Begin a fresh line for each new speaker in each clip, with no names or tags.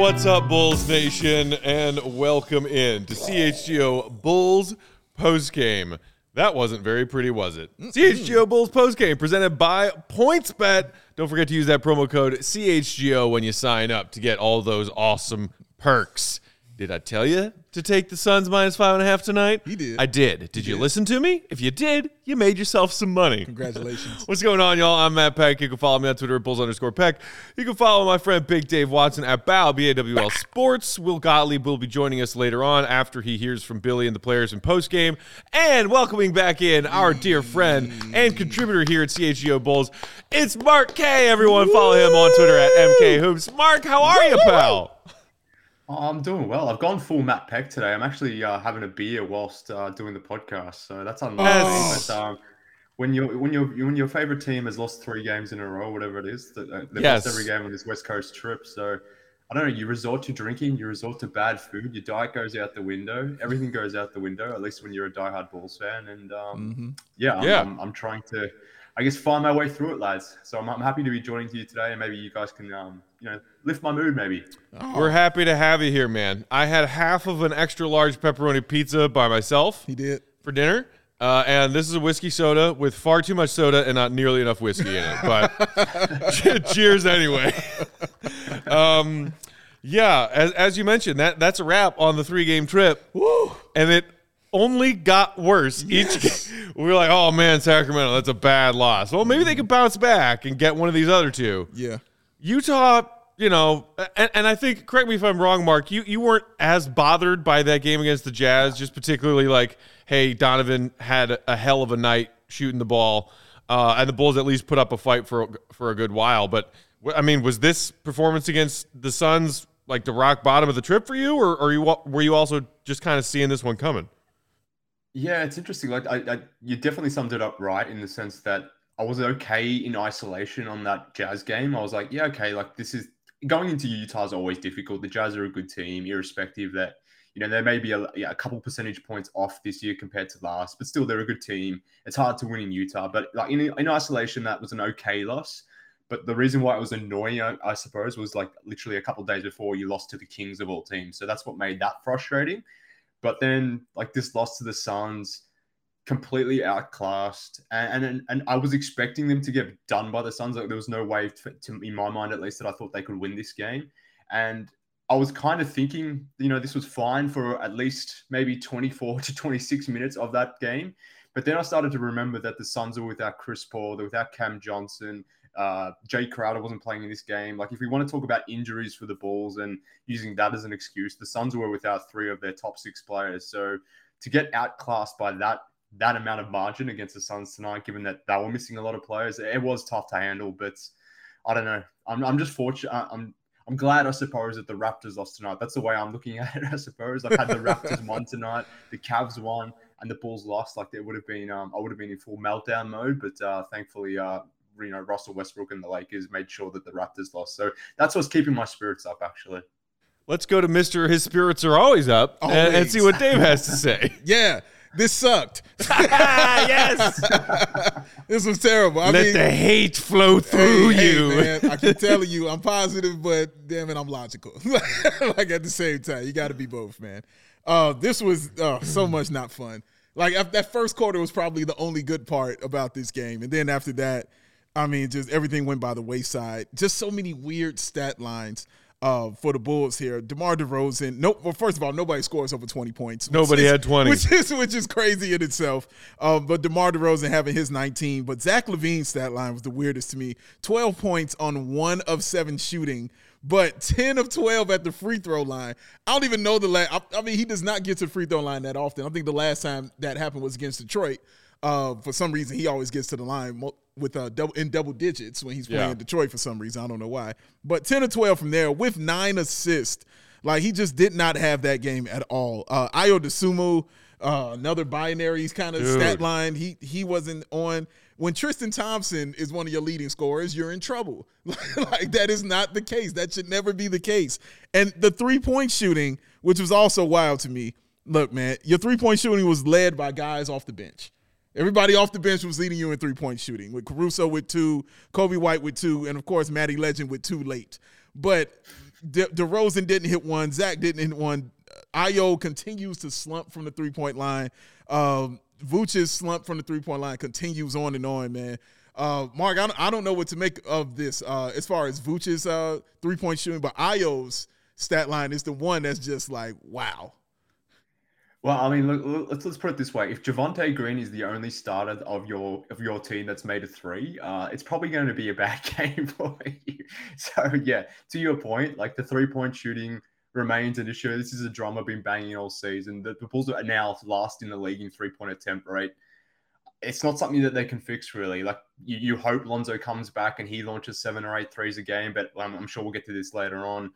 What's up, Bulls Nation, and welcome in to CHGO Bulls postgame. That wasn't very pretty, was it? CHGO Bulls postgame presented by PointsBet. Don't forget to use that promo code CHGO when you sign up to get all those awesome perks. Did I tell you to take the Suns minus five and a half tonight?
You did.
I did. Did you listen to me? If you did, you made yourself some money.
Congratulations.
What's going on, y'all? I'm Matt Peck. You can follow me on Twitter at Bulls underscore Peck. You can follow my friend Big Dave Watson at BAW, B-A-W-L Sports. Will Gottlieb will be joining us later on after he hears from Billy and the players in postgame. And welcoming back in our dear friend and contributor here at CHGO Bulls, it's Mark K. Everyone follow him on Twitter at MK Hoops. Mark, how are you, pal?
I'm doing well. I've gone full Matt Peck today. I'm actually uh, having a beer whilst uh, doing the podcast, so that's unlucky.
Yes.
But um, when your when your when your favorite team has lost three games in a row, whatever it is, that uh, they've
Yes.
lost every game on this West Coast trip. So I don't know. You resort to drinking, you resort to bad food. Your diet goes out the window. Everything goes out the window. At least when you're a diehard Bulls fan. And um,
Mhm.
yeah, I'm,
Yeah.
I'm, I'm trying to, I guess, find my way through it, lads. So I'm, I'm happy to be joining you today, and maybe you guys can, um, you know, lift my mood, maybe.
We're happy to have you here, man. I had half of an extra large pepperoni pizza by myself.
He did.
for dinner. Uh, and this is a whiskey soda with far too much soda and not nearly enough whiskey in it. But cheers anyway. um, yeah, as, as you mentioned, that that's a wrap on the three game trip.
Woo.
And it only got worse each game. We were like, oh man, Sacramento, that's a bad loss. Well, maybe they can bounce back and get one of these other two.
Yeah.
Utah, you know, and, and I think, correct me if I'm wrong, Mark, you, you weren't as bothered by that game against the Jazz, just particularly like, hey, Donovan had a, a hell of a night shooting the ball, uh, and the Bulls at least put up a fight for, for a good while. But, I mean, was this performance against the Suns like the rock bottom of the trip for you, or, or you, were you also just kind of seeing this one coming?
Yeah, it's interesting. Like, I, I, you definitely summed it up right in the sense that I was okay in isolation on that Jazz game. I was like, yeah, okay, like this is going into Utah is always difficult. The Jazz are a good team, irrespective that you know there may be a, yeah, a couple percentage points off this year compared to last, but still they're a good team. It's hard to win in Utah, but like in, in isolation, that was an okay loss. But the reason why it was annoying, I, I suppose, was like literally a couple days before you lost to the Kings of all teams. So that's what made that frustrating. But then, like this loss to the Suns, completely outclassed, and and, and I was expecting them to get done by the Suns. Like there was no way, to, to, in my mind at least, that I thought they could win this game. And I was kind of thinking, you know, this was fine for at least maybe 24 to 26 minutes of that game. But then I started to remember that the Suns are without Chris Paul, they're without Cam Johnson. Uh, Jae Crowder wasn't playing in this game. Like, if we want to talk about injuries for the Bulls and using that as an excuse, the Suns were without three of their top six players. So to get outclassed by that that amount of margin against the Suns tonight, given that they were missing a lot of players, it was tough to handle. But I don't know. I'm, I'm just fortunate. I'm I'm glad, I suppose, that the Raptors lost tonight. That's the way I'm looking at it. I suppose I've had the Raptors won tonight, the Cavs won, and the Bulls lost. Like it would have been, um, I would have been in full meltdown mode. But uh, thankfully, uh, you know, Russell Westbrook and the Lakers made sure that the Raptors lost. So that's what's keeping my spirits up, actually.
Let's go to Mr. His Spirits Are Always Up and, and see what Dave has to say.
Yeah. This sucked.
yes.
this was terrible. I
Let
mean,
the hate flow through
hey, hey,
you.
man, I keep telling you, I'm positive, but damn it, I'm logical. like at the same time, you got to be both, man. Uh, this was uh, so much not fun. Like that first quarter was probably the only good part about this game, and then after that, I mean, just everything went by the wayside. Just so many weird stat lines. Uh, for the Bulls here, DeMar DeRozan. No, well, first of all, nobody scores over twenty points.
Nobody
is-
had 20.
which is which is crazy in itself. Um, but DeMar DeRozan having his 19, but Zach LaVine's stat line was the weirdest to me. 12 points on one of seven shooting, but 10 of 12 at the free throw line. I don't even know the last. I, I mean, he does not get to the free throw line that often. I think the last time that happened was against Detroit. Uh, for some reason, he always gets to the line with uh, double in double digits when he's playing
Yeah.
Detroit for some reason. I don't know why. But 10 or 12 from there with nine assists. Like he just did not have that game at all. Uh, Ayo Dosunmu, uh, another binaries kind of stat line. He he wasn't on. When Tristan Thompson is one of your leading scorers, you're in trouble. like that is not the case. That should never be the case. And the three point shooting, which was also wild to me. Look, man, your three point shooting was led by guys off the bench. Everybody off the bench was leading you in three point shooting with Caruso with two, Coby White with two, and of course Maddie Legend with two late. But De- DeRozan didn't hit one. Zach didn't hit one. Ayo continues to slump from the three point line. Um, Vooch's slump from the three point line continues on and on, man. Uh, Mark, I don't, I don't know what to make of this uh, as far as Vooch's uh, three point shooting, but Ayo's stat line is the one that's just like, wow.
Well, I mean, look, let's let's put it this way: if Javonte Green is the only starter of your of your team that's made a three, uh, it's probably going to be a bad game for you. So yeah, to your point, like the three point shooting remains an issue. This is a drum I've been banging all season. The, the Bulls are now last in the league in three point attempt rate. It's not something that they can fix really. Like you, you hope Lonzo comes back and he launches seven or eight threes a game, but I'm, I'm sure we'll get to this later on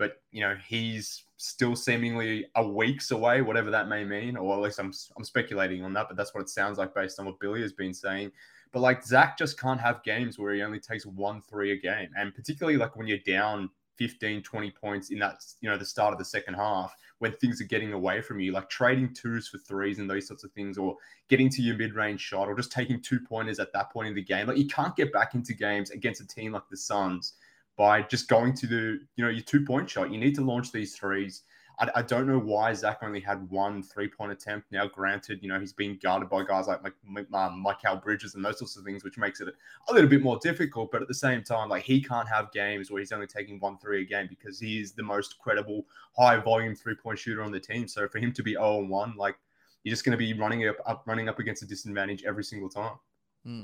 but you know he's still seemingly a weeks away, whatever that may mean, or at least I'm I'm speculating on that, but that's what it sounds like based on what Billy has been saying. But like Zach just can't have games where he only takes one three a game, and particularly like when you're down 15, 20 points in that you know the start of the second half when things are getting away from you, like trading twos for threes and those sorts of things, or getting to your mid-range shot, or just taking two pointers at that point in the game. Like you can't get back into games against a team like the Suns by just going to the, you know, your two point shot. You need to launch these threes. I, I don't know why Zach only had one three point attempt. Now, granted, you know, he's being guarded by guys like Mike, um, Mikal Bridges and those sorts of things, which makes it a little bit more difficult. But at the same time, like he can't have games where he's only taking one three a game because he is the most credible high volume three point shooter on the team. So for him to be 0 1, like you're just going to be running up, up, running up against a disadvantage every single time.
Hmm.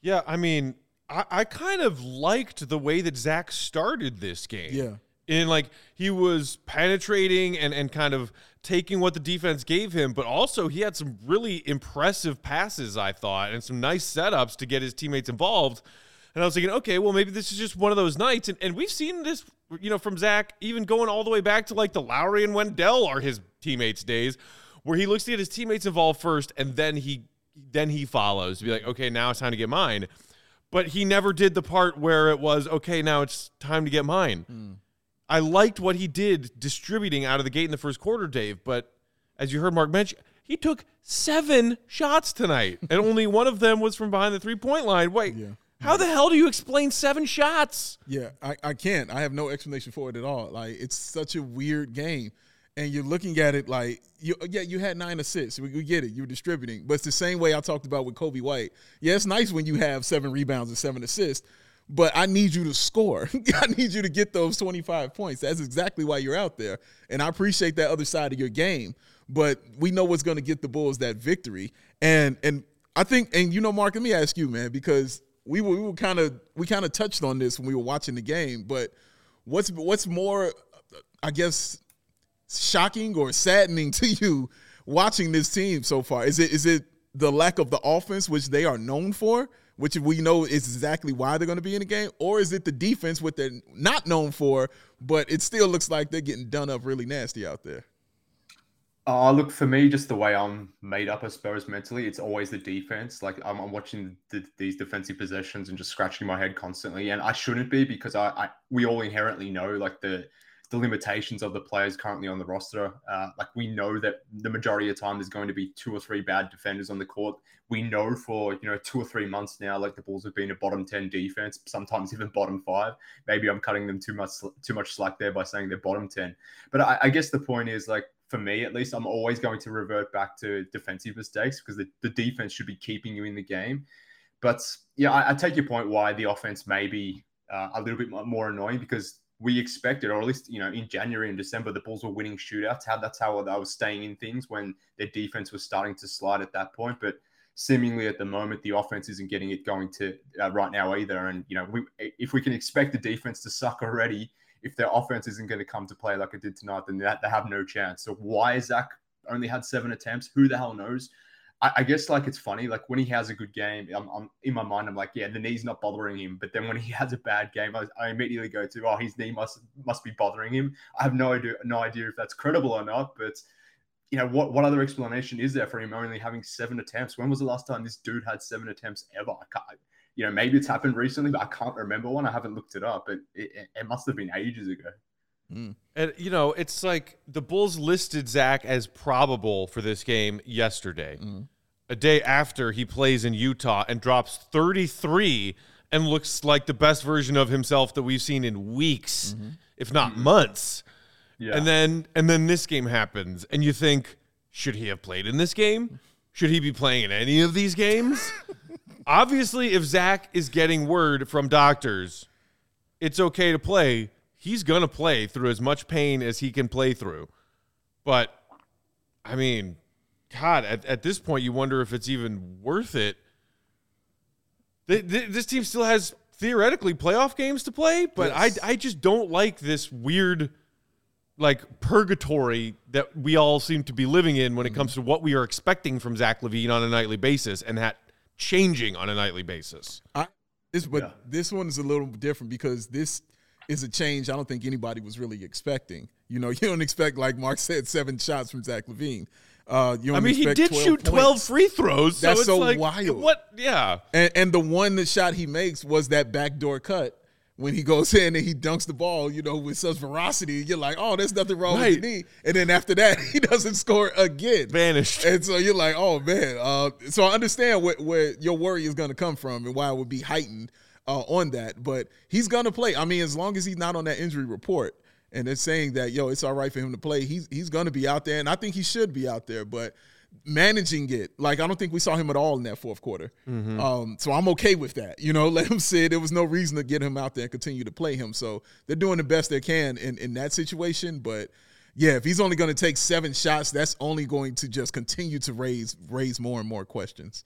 Yeah, I mean, I, I kind of liked the way that Zach started this game.
Yeah.
In like he was penetrating and, and kind of taking what the defense gave him, but also he had some really impressive passes, I thought, and some nice setups to get his teammates involved. And I was thinking, okay, well, maybe this is just one of those nights. And, and we've seen this, you know, from Zach, even going all the way back to like the Lauri and Wendell are his teammates' days, where he looks to get his teammates involved first and then he then he follows to be like, okay, now it's time to get mine but he never did the part where it was okay now it's time to get mine. Mm. i liked what he did distributing out of the gate in the first quarter dave but as you heard mark mention he took seven shots tonight and only one of them was from behind the three point line. Wait yeah. how the hell do you explain seven shots?
Yeah I, I can't. I have no explanation for it at all. Like it's such a weird game and you're looking at it like you yeah you had nine assists. We, we, get it. You're distributing. But it's the same way i talked about with Coby White. Yeah it's nice when you have seven rebounds and seven assists but i need you to score. I need you to get those 25 points. That's exactly why you're out there. And i appreciate that other side of your game but we know what's going to get the bulls that victory. And and i think and you know mark let me ask you man because we were, we were kind of we kind of touched on this when we were watching the game but what's what's more i guess shocking or saddening to you watching this team so far? Is it is it the lack of the offense, which they are known for, which we know is exactly why they're going to be in the game, or is it the defense, what they're not known for, but it still looks like they're getting done up really nasty out there?
Uh, look, for me, just the way I'm made up, I suppose, mentally, it's always the defense. Like, I'm, I'm watching the, these defensive possessions and just scratching my head constantly. And I shouldn't be because I, I we all inherently know, like, the the limitations of the players currently on the roster. Uh, like we know that the majority of time there's going to be two or three bad defenders on the court. We know for you know two or three months now, like the Bulls have been a bottom ten defense, sometimes even bottom five. Maybe I'm cutting them too much too much slack there by saying they're bottom ten. But I, I guess the point is like for me at least, I'm always going to revert back to defensive mistakes because the, the defense should be keeping you in the game. But yeah, I, I take your point why the offense may be uh, a little bit more annoying because we expected, or at least you know, in January and December, the Bulls were winning shootouts. How that's how they were staying in things when their defense was starting to slide at that point. But seemingly at the moment, the offense isn't getting it going to uh, right now either. And you know, we if we can expect the defense to suck already, if their offense isn't going to come to play like it did tonight, then they, they have no chance. So why Zach only had seven attempts? Who the hell knows? I, I, guess like it's funny, like when he has a good game, I'm, I'm, in my mind, I'm like, yeah, the knee's not bothering him. But then when he has a bad game, I, I, immediately go to, oh, his knee must must be bothering him. I have no idea, no idea if that's credible or not. But you know, what what other explanation is there for him only having seven attempts? When was the last time this dude had seven attempts ever? I can't, you know, maybe it's happened recently, but I can't remember one. I haven't looked it up, but it, it must have been ages ago.
Mm. And you know, it's like the Bulls listed Zach as probable for this game yesterday. Mm. A day after he plays in Utah and drops 33 and looks like the best version of himself that we've seen in weeks, if not months.
Yeah.
And then and then this game happens, and you think, should he have played in this game? Should he be playing in any of these games? Obviously, if Zach is getting word from doctors, it's okay to play. He's gonna play through as much pain as he can play through. But I mean, God, at, at this point, you wonder if it's even worth it. Th- th- this team still has theoretically playoff games to play, but
Yes.
I I just don't like this weird like purgatory that we all seem to be living in when it comes to what we are expecting from Zach LaVine on a nightly basis and that changing on a nightly basis.
I, this, but
Yeah.
this one is a little different because this is a change I don't think anybody was really expecting. You know, you don't expect, like Mark said, seven shots from Zach LaVine. Uh, you don't
I mean, he did
12
shoot 12 free throws. So
That's
it's
so
like,
wild.
What? Yeah.
And, and the one that shot he makes was that backdoor cut when he goes in and he dunks the ball, you know, with such veracity. You're like, oh, there's nothing wrong
Right.
with the knee. And then after that, he doesn't score again.
Vanished.
And so you're like, oh man. Uh, so I understand where, where your worry is going to come from and why it would be heightened uh, on that. But he's to play. I mean, as long as he's not on that injury report and it's saying that yo, it's all right for him to play. He's he's to be out there, and I think he should be out there. But managing it, like I don't think we saw him at all in that fourth quarter. Um, so I'm okay with that. You know, let him sit. There was no reason to get him out there and continue to play him. So they're doing the best they can in in that situation, but yeah, if he's only going to take seven shots, that's only going to just continue to raise raise more and more questions.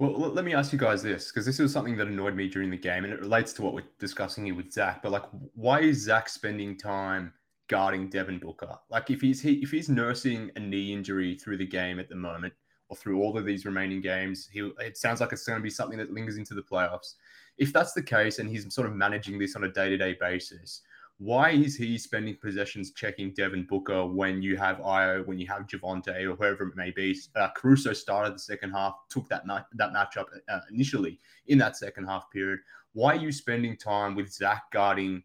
Well, let me ask you guys this, because this was something that annoyed me during the game, and it relates to what we're discussing here with Zach. But like, why is Zach spending time guarding Devin Booker? Like, if he's he, if he's nursing a knee injury through the game at the moment, or through all of these remaining games, he it sounds like it's going to be something that lingers into the playoffs. If that's the case, and he's sort of managing this on a day to day basis, why is he spending possessions checking Devin Booker when you have Ayo, when you have Javonte, or whoever it may be? Uh, Caruso started the second half, took that night that matchup uh, initially in that second half period. Why are you spending time with Zach guarding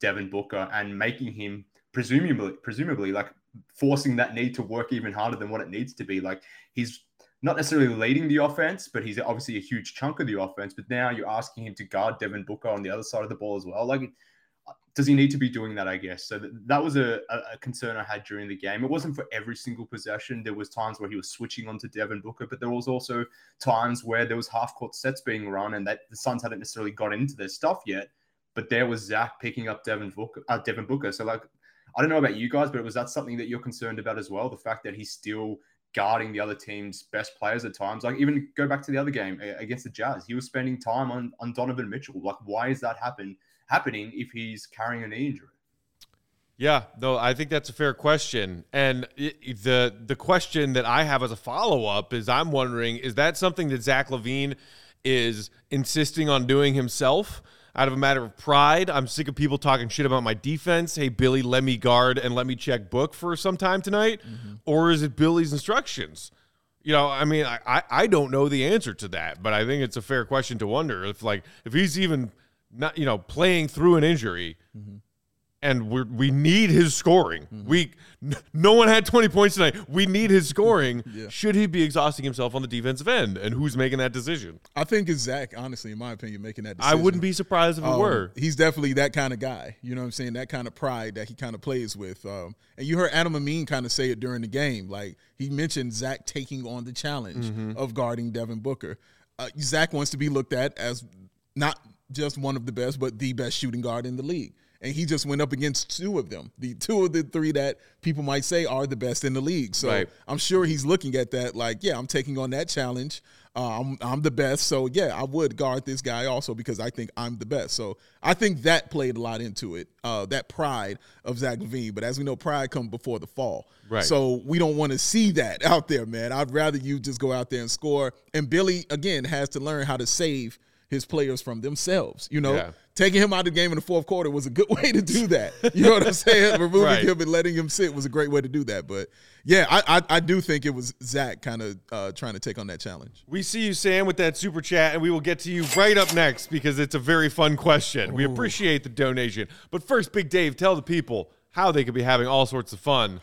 Devin Booker and making him presumably, presumably like forcing that need to work even harder than what it needs to be? Like he's not necessarily leading the offense, but he's obviously a huge chunk of the offense. But now you're asking him to guard Devin Booker on the other side of the ball as well. Like does he need to be doing that? I guess so. That, that was a, a, concern I had during the game. It wasn't for every single possession. There was times where he was switching onto Devin Booker, but there was also times where there was half court sets being run, and that the Suns hadn't necessarily got into their stuff yet. But there was Zach picking up Devin Booker. Uh, Devin Booker. So like, I don't know about you guys, but was that something that you're concerned about as well? The fact that he's still guarding the other team's best players at times. Like even go back to the other game against the Jazz, he was spending time on on Donovan Mitchell. Like, why is that happen? Happening if he's carrying a knee injury?
Yeah, no, I think that's a fair question. And it, the the question that I have as a follow up is I'm wondering is that something that Zach LaVine is insisting on doing himself out of a matter of pride? I'm sick of people talking shit about my defense. Hey, Billy, let me guard and let me check book for some time tonight. Mm-hmm. Or is it Billy's instructions? You know, I mean, I, I, I don't know the answer to that, but I think it's a fair question to wonder if like if he's even not you know playing through an injury and we we need his scoring. We n- no one had 20 points tonight. We need his scoring.
Yeah.
Should he be exhausting himself on the defensive end? And who's making that decision?
I think it's Zach, honestly, in my opinion, making that decision.
I wouldn't be surprised if it
Um,
were.
He's definitely that kind of guy. You know what I'm saying? That kind of pride that he kind of plays with. Um, and you heard Adam Amin kind of say it during the game. Like he mentioned Zach taking on the challenge
Mm-hmm.
of guarding Devin Booker. Uh, Zach wants to be looked at as not just one of the best, but the best shooting guard in the league. And he just went up against two of them, the two of the three that people might say are the best in the league. So
Right.
I'm sure he's looking at that like, yeah, I'm taking on that challenge. Uh, I'm I'm the best, so yeah, I would guard this guy also because I think I'm the best. So I think that played a lot into it, uh, that pride of Zach LaVine. But as we know, pride comes before the fall.
Right.
So we don't want to see that out there, man. I'd rather you just go out there and score. And Billy again has to learn how to save his players from themselves. You know,
Yeah.
taking him out of the game in the fourth quarter was a good way to do that. You know what I'm saying? Removing
Right.
him and letting him sit was a great way to do that. But yeah, I I, I do think it was Zach kind of uh, trying to take on that challenge.
We see you, Sam, with that super chat, and we will get to you right up next because it's a very fun question. We appreciate the donation. But first, Big Dave, tell the people how they could be having all sorts of fun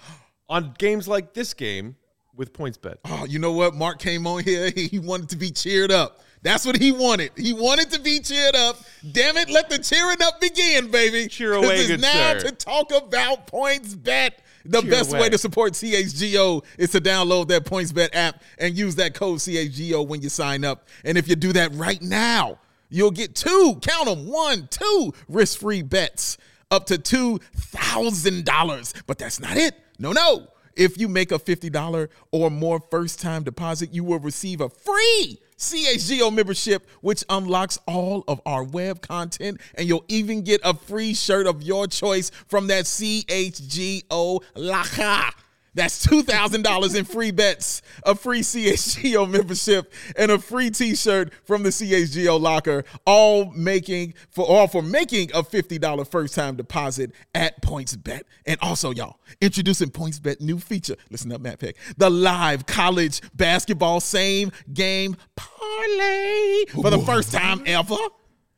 on games like this game with PointsBet.
Oh, you know what? Mark came on here. He wanted to be cheered up. That's what he wanted. He wanted to be cheered up. Damn it, let the cheering up begin, baby.
Cheer away, good
now
sir.
to talk about PointsBet. The
Cheer
best
away.
way to support CHGO is to download that PointsBet app and use that code CHGO when you sign up. And if you do that right now, you'll get two, count them, one, two risk-free bets up to $2,000. But that's not it. No, no. If you make a $50 or more first-time deposit, you will receive a free CHGO membership, which unlocks all of our web content, and you'll even get a free shirt of your choice from that CHGO locker. That's $2,000 in free bets, a free CHGO membership, and a free t-shirt from the CHGO locker, all making for all for making a $50 first-time deposit at PointsBet. And also, y'all, introducing PointsBet new feature. Listen up, Matt Peck. The live college basketball same game parlay for the first time ever.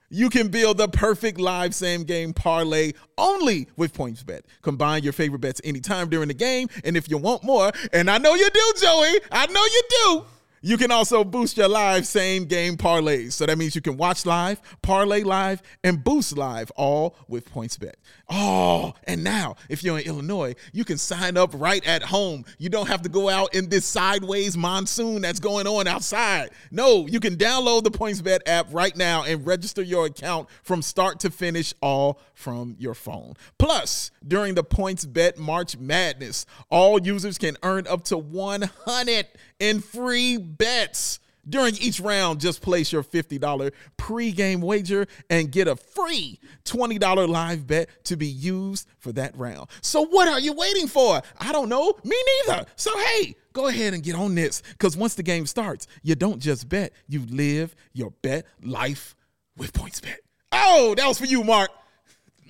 You can build the perfect live same game parlay only with PointsBet. Combine your favorite bets anytime during the game, and if you want more, and I know you do, Joey, I know you do. You can also boost your live same game parlays. So that means you can watch live, parlay live, and boost live all with PointsBet. Oh, and now if you're in Illinois, you can sign up right at home. You don't have to go out in this sideways monsoon that's going on outside. No, you can download the PointsBet app right now and register your account from start to finish all from your phone. Plus, during the PointsBet March Madness, all users can earn up to 100 in free bets. During each round, just place your $50 pregame wager and get a free $20 live bet to be used for that round. So, what are you waiting for? I don't know. Me neither. So, hey, go ahead and get on this because once the game starts, you don't just bet, you live your bet life with PointsBet. Oh, that was for you, Mark.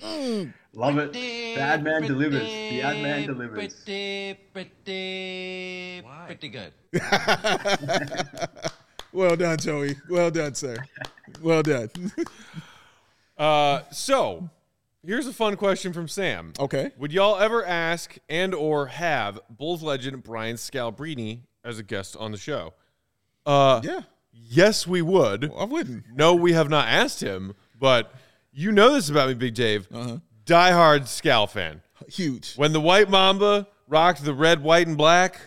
Mm.
Love it. Bad man delivers. The bad man delivers.
Pretty, pretty, pretty good.
Well done, Joey. Well done, sir. Well done.
Uh, so here's a fun question from Sam.
Okay.
Would y'all ever ask and or have Bulls legend Brian Scalabrine as a guest on the show? Uh,
Yeah,
yes, we would.
I wouldn't.
No, we have not asked him, but you know this about me, Big Dave.
Uh-huh.
Diehard Scal fan.
Huge.
When the White Mamba rocked the red, white, and black,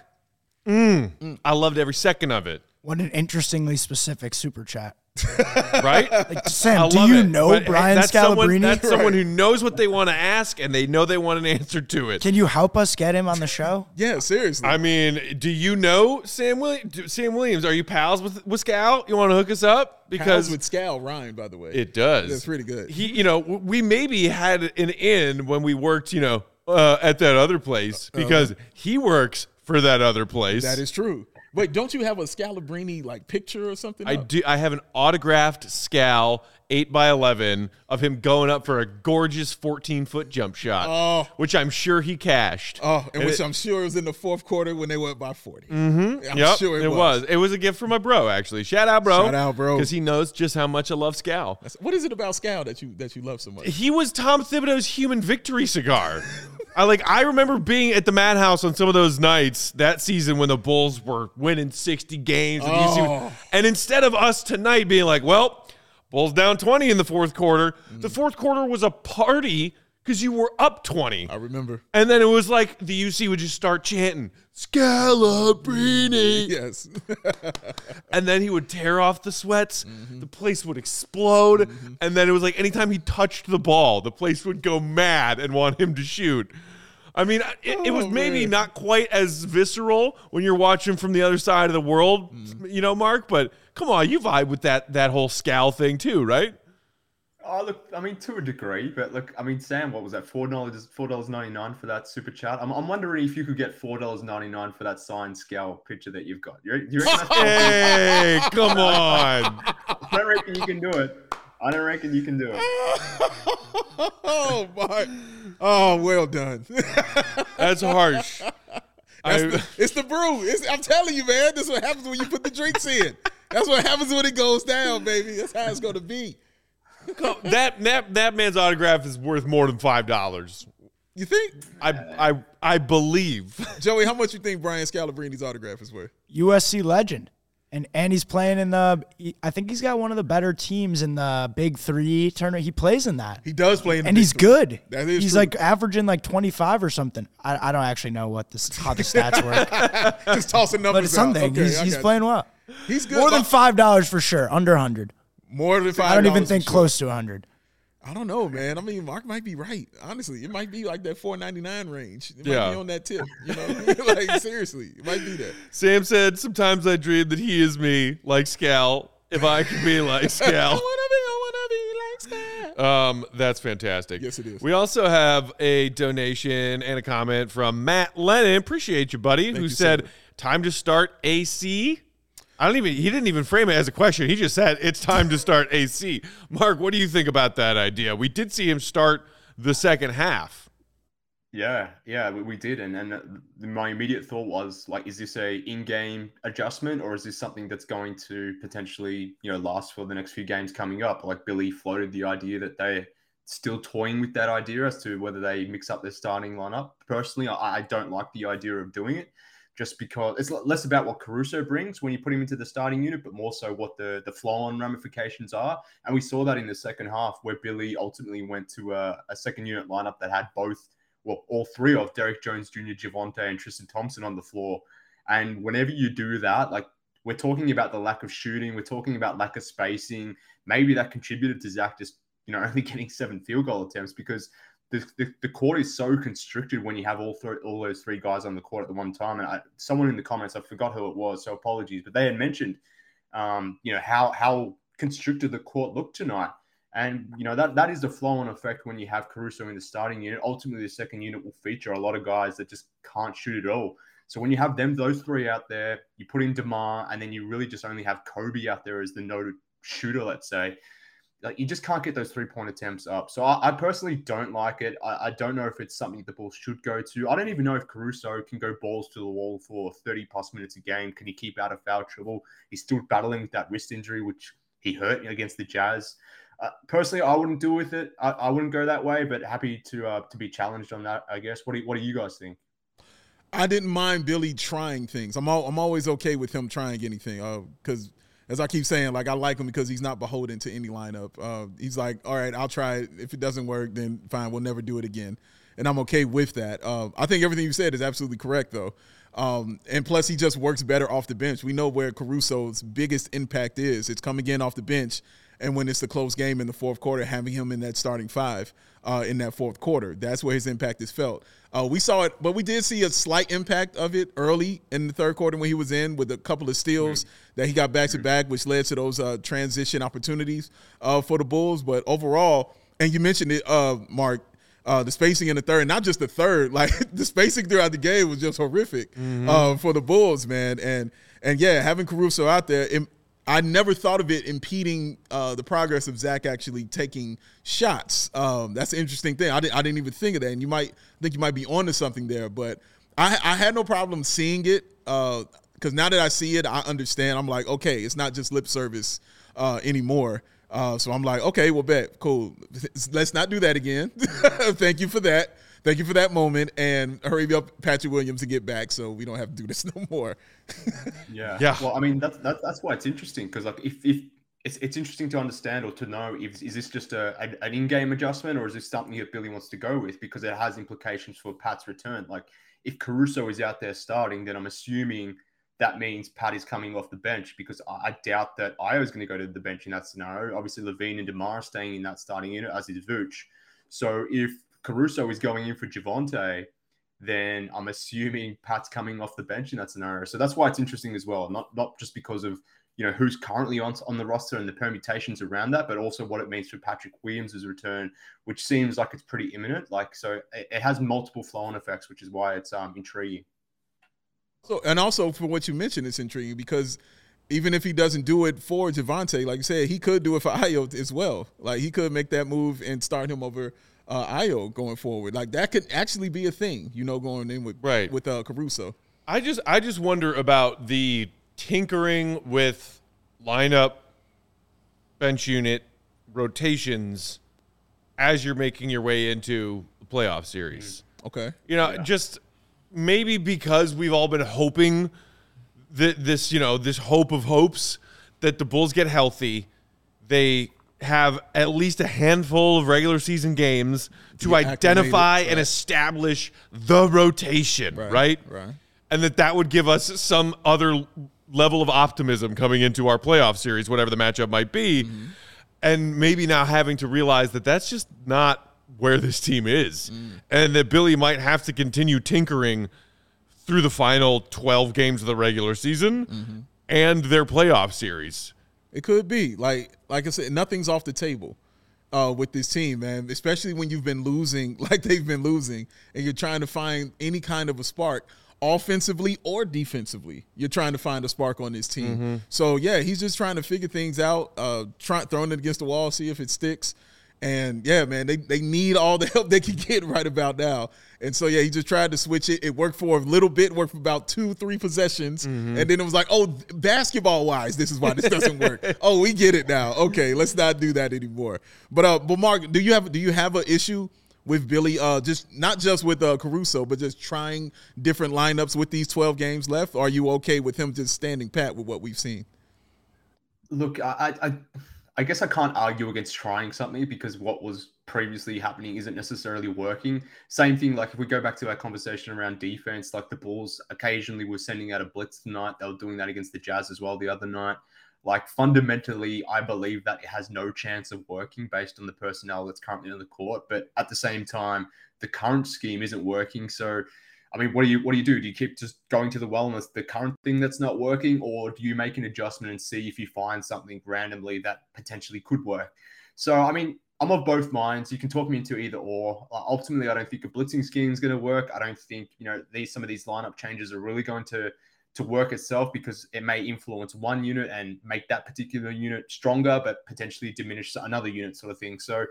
mm, I loved every second of it.
What an interestingly specific super chat.
Right?
Like, Sam, do you
it.
know
But,
Brian
that's Someone,
Scalabrine?
that's someone who knows what they want to ask, and they know they want an answer to it.
Can you help us get him on the show?
Yeah, seriously.
I mean, do you know Sam Williams? Sam Williams, are you pals with with Scal? You want to hook us up
because
because
with Scal Ryan, by the way.
it does.
That's pretty good.
He, you know, we maybe had an in when we worked, you know, uh, at that other place because he works for that other place.
Uh-huh. That is true. Wait, don't you have a Scalabrine like picture or something?
I
up?
do. I have an autographed Scal eight by eleven of him going up for a gorgeous fourteen foot jump shot,
Oh.
which I'm sure he cashed.
Oh, and, which
it-
I'm sure it was in the fourth quarter when they went by 40. Mm-hmm. I'm
Yep,
sure it,
it was. It was a gift from my bro, actually. Shout out, bro.
Shout out, bro.
Because he knows just how much I love Scal.
What is it about Scal that you that you love so much?
He was Tom Thibodeau's human victory cigar. I like. I remember being at the Madhouse on some of those nights that season when the Bulls were winning sixty games, and,
Oh.
and instead of us tonight being like, "Well, Bulls down twenty in the fourth quarter,"
Mm.
the fourth quarter was a party because you were up twenty.
I remember.
And then it was like the UC would just start chanting Scalabrine,
Yes.
and then he would tear off the sweats.
Mm-hmm.
The place would explode, and then it was like anytime he touched the ball, the place would go mad and want him to shoot. I mean, it, it was
Oh,
maybe
man.
not quite as visceral when you're watching from the other side of the world,
Mm.
you know, Mark. But come on, you vibe with that that whole Scal thing too, right?
Oh, look, I mean, to a degree, but look, I mean, Sam, what was that? Four dollars, four dollars ninety nine for that super chat. I'm, I'm wondering if you could get four dollars ninety nine for that signed Scal picture that you've got. You, you
Hey, come on!
I don't reckon you can do it. I don't reckon you can do it.
oh my. Oh, well done.
That's harsh.
That's
I-
the- it's the brew. It's, I'm telling you, man. This is what happens when you put the drinks in. That's what happens when it goes down, baby. That's how it's gonna be.
that that that man's autograph is worth more than five dollars.
You think,
I I I believe.
Joey? How much you think Brian Scalabrine's autograph is worth?
USC legend. And and he's playing in the. I think he's got one of the better teams in the Big Three tournament. He plays in that,
He does play in the
and
Big
he's
Three.
good.
That is
he's
true.
like averaging like twenty five or something. I, I don't actually know what this how the stats work,
Just tossing numbers
but it's
out.
something.
Okay,
he's
I
playing well.
You. He's good.
More than five dollars for sure. Under hundred.
more than five.
I don't even think
for sure.
close to hundred.
I don't know, man. I mean, Mark might be right. Honestly, it might be like that four ninety nine range. It might
Yeah.
be on that tip. You know, I mean? like seriously, it might be that.
Sam said, "Sometimes I dream that he is me, like Scal. If I could be like
I
Scal."
wanna be, I wanna be like Scott.
Um, that's fantastic.
Yes, it is.
We also have a donation and a comment from Matt Lennon. Appreciate you, buddy. who
you,
said,
sir.
"Time to start AC." I don't even. He didn't even frame it as a question. He just said, "It's time to start AC." Mark, what do you think about that idea? We did see him start the second half.
Yeah, yeah, we, did, and and uh, my immediate thought was like, is this a in-game adjustment, or is this something that's going to potentially, you know, last for the next few games coming up? Like Billy floated the idea that they're still toying with that idea as to whether they mix up their starting lineup. Personally, I, I don't like the idea of doing it, just because it's less about what Caruso brings when you put him into the starting unit, but more so what the the flow-on ramifications are. And we saw that in the second half, where Billy ultimately went to a, a second unit lineup that had both well, all three of Derrick Jones Jr., Javonte, and Tristan Thompson on the floor. And whenever you do that, like we're talking about the lack of shooting, we're talking about lack of spacing. Maybe that contributed to Zach just, you know, only getting seven field goal attempts because the, the, the court is so constricted when you have all three, all those three guys on the court at the one time. And I, someone in the comments, I forgot who it was, so apologies, but they had mentioned, um, you know, how how constricted the court looked tonight. And you know that that is the flow-on effect when you have Caruso in the starting unit. Ultimately, the second unit will feature a lot of guys that just can't shoot at all. So when you have them, those three out there, you put in Demar, and then you really just only have Coby out there as the noted shooter, let's say. Like you just can't get those three-point attempts up. So I, I personally don't like it. I, I don't know if it's something the Bulls should go to. I don't even know if Caruso can go balls to the wall for 30 plus minutes a game. Can he keep out of foul trouble? He's still battling with that wrist injury, which he hurt against the Jazz. Uh, personally, I wouldn't do with it. I, I wouldn't go that way, but happy to uh, to be challenged on that. I guess. What do you, what do you guys think?
I didn't mind Billy trying things. I'm all, I'm always okay with him trying anything. Because as I keep saying, like I like him because he's not beholden to any lineup. Uh, he's like, all right, I'll try it. If it doesn't work, then fine, we'll never do it again. And I'm okay with that. Uh, I think everything you said is absolutely correct, though. Um, and plus, he just works better off the bench. We know where Caruso's biggest impact is. It's coming in off the bench, and when it's a close game in the fourth quarter, having him in that starting five uh, in that fourth quarter. That's where his impact is felt. Uh, we saw it, but we did see a slight impact of it early in the third quarter when he was in with a couple of steals that he got back to back, which led to those uh, transition opportunities uh, for the Bulls. But overall, and you mentioned it, uh, Mark. Uh, the spacing in the third, not just the third, like the spacing throughout the game was just horrific uh, for the Bulls, man. And and yeah, having Caruso out there, it, I never thought of it impeding uh, the progress of Zach actually taking shots. Um, that's an interesting thing. I didn't, I didn't even think of that, and you might think you might be onto something there. But I, I had no problem seeing it because now that I see it, I understand. I'm like, okay, it's not just lip service uh, anymore. Uh, so I'm like, okay, well, bet, cool. Let's not do that again. Thank you for that. Thank you for that moment, and hurry up, Patrick Williams, to get back so we don't have to do this no more.
Yeah.
Yeah.
Well, I mean, that's that's, that's why it's interesting because like if if it's, it's interesting to understand or to know if is this just a, a- an in-game adjustment or is this something that Billy wants to go with because it has implications for Pat's return. Like if Caruso is out there starting, then I'm assuming that means Pat is coming off the bench because I, I doubt that Ayo is going to go to the bench in that scenario. Obviously, LaVine and Demar are staying in that starting unit as is Vooch. So if Caruso is going in for Javonte, then I'm assuming Pat's coming off the bench in that scenario. So that's why it's interesting as well. Not not just because of you know who's currently on on the roster and the permutations around that, but also what it means for Patrick Williams' return, which seems like it's pretty imminent. Like so, it, it has multiple flow-on effects, which is why it's um intriguing.
So, and also for what you mentioned, it's intriguing because even if he doesn't do it for Javonte, like you said, he could do it for Ayo as well. Like he could make that move and start him over uh, Ayo going forward. Like that could actually be a thing, you know, going in with
Right.
with uh, Caruso.
I just I just wonder about the tinkering with lineup, bench unit, rotations as you're making your way into the playoff series.
Okay.
You know, just maybe because we've all been hoping that this you know this hope of hopes that the Bulls get healthy. They have at least a handful of regular season games to
Get
identify
acclimated,
and establish the rotation, right?
right.
And that that would give us some other level of optimism coming into our playoff series, whatever the matchup might be.
Mm-hmm.
And maybe now having to realize that that's just not where this team is,
Mm.
and that Billy might have to continue tinkering through the final 12 games of the regular season
Mm-hmm.
and their playoff series.
It could be like like I said, nothing's off the table uh, with this team, man. Especially when you've been losing like they've been losing, and you're trying to find any kind of a spark, offensively or defensively. You're trying to find a spark on this team. So yeah, he's just trying to figure things out, uh, trying throwing it against the wall, see if it sticks. And yeah, man, they, they need all the help they can get right about now. And so yeah, he just tried to switch it. It worked for a little bit, worked for about two, three possessions, and then it was like, oh, basketball wise, this is why this doesn't work. oh, we get it now. Okay, let's not do that anymore. But uh, but Mark, do you have do you have an issue with Billy? Uh, just not just with uh Caruso, but just trying different lineups with these twelve games left. Are you okay with him just standing pat with what we've seen?
Look, I, I, I- guess I can't argue against trying something because what was previously happening isn't necessarily working. Same thing, like if we go back to our conversation around defense, like the Bulls occasionally were sending out a blitz tonight. They were doing that against the Jazz as well the other night. Like fundamentally, I believe that it has no chance of working based on the personnel that's currently on the court. But at the same time, the current scheme isn't working. So I mean, what do you what do you do? Do you keep just going to the well and it's the current thing that's not working, or do you make an adjustment and see if you find something randomly that potentially could work? So, I mean, I'm of both minds. You can talk me into either or. Uh, ultimately, I don't think a blitzing scheme is going to work. I don't think you know these some of these lineup changes are really going to to work itself because it may influence one unit and make that particular unit stronger, but potentially diminish another unit, sort of thing. So,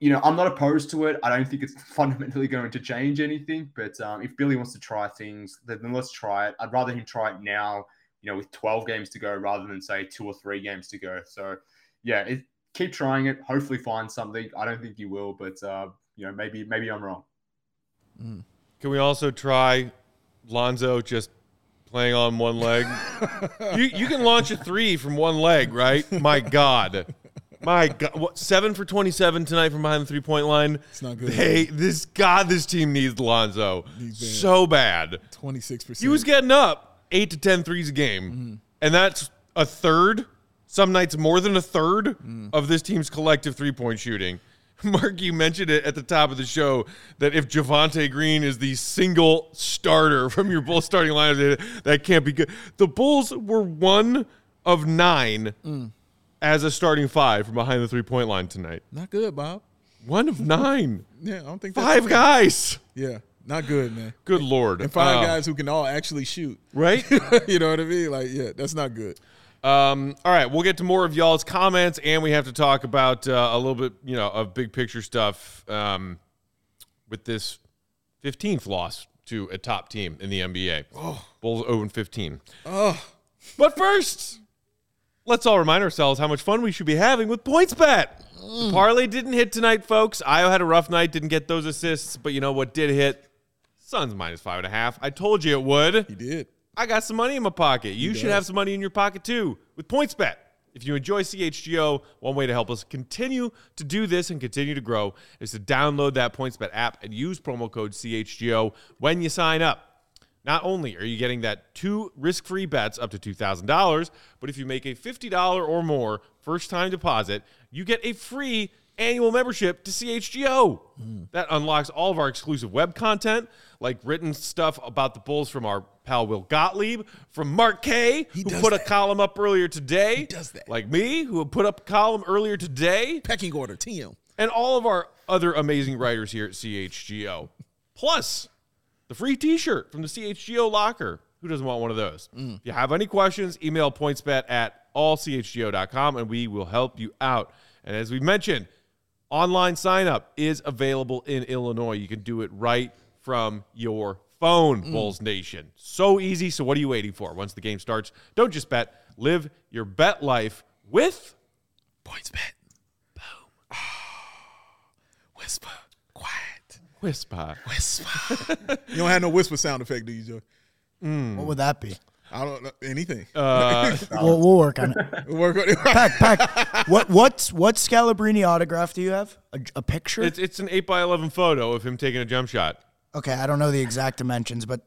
you know, I'm not opposed to it. I don't think it's fundamentally going to change anything. But um, if Billy wants to try things, then, then let's try it. I'd rather him try it now, you know, with 12 games to go rather than say two or three games to go. So, yeah, it, keep trying it. Hopefully, find something. I don't think you will, but uh, you know, maybe maybe I'm wrong.
Can we also try Lonzo just playing on one leg? you you can launch a three from one leg, right? My God. My God, what, seven for twenty-seven tonight from behind the three-point line.
It's not good.
Hey, this God, this team needs Lonzo
bad.
so bad.
Twenty six percent.
He was getting up eight to ten threes a game, mm-hmm. and that's a third. Some nights more than a third mm. of this team's collective three-point shooting. Mark, you mentioned it at the top of the show that if Javonte Green is the single starter from your Bulls starting lineup, that can't be good. The Bulls were one of nine mm. As a starting five from behind the three-point line tonight.
not good, Bob.
One of nine,
Yeah, I don't think
five
good.
guys.
Yeah, not good, man.
Good lord,
And five
Uh,
guys who can all actually shoot.
right?
you know what I mean? Like, yeah, that's not good.
Um, all right, we'll get to more of y'all's comments, and we have to talk about uh, a little bit, you know, of big picture stuff um, with this 15th loss to a top team in the NBA. Bulls 0 and 15.
Oh,
But first, let's all remind ourselves how much fun we should be having with PointsBet. The parlay didn't hit tonight, folks. Ayo had a rough night, didn't get those assists, but you know what did hit? Suns minus five and a half. I told you it would.
You did.
I got some money in my pocket. You should have some money in your pocket too with PointsBet. If you enjoy CHGO, one way to help us continue to do this and continue to grow is to download that PointsBet app and use promo code CHGO when you sign up. Not only are you getting that two risk-free bets up to $2,000, but if you make a $50 or more first-time deposit, you get a free annual membership to CHGO. That unlocks all of our exclusive web content, like written stuff about the Bulls from our pal Will Gottlieb, from Mark K, who
does
put a column up earlier today. He
does that.
Like me, who put up a column earlier today
Pecking order, TM.
and all of our other amazing writers here at CHGO. Plus, the free t-shirt from the CHGO locker. Who doesn't want one of those? Mm. If you have any questions, email pointsbet at allchgo.com and we will help you out. And as we mentioned, online sign up is available in Illinois. You can do it right from your phone, mm. Bulls Nation. So easy. So what are you waiting for? Once the game starts, don't just bet, live your bet life with
PointsBet. Boom. Whisper. Quiet.
Whisper.
Whisper. you don't have no whisper sound effect, do you, Joe?
What would that be?
I don't know anything.
Uh,
We'll, we'll work on it.
Work on it.
Pack, pack. What what's what Scalabrine autograph do you have? A, a picture?
it's it's an eight by eleven photo of him taking a jump shot.
okay, I don't know the exact dimensions, but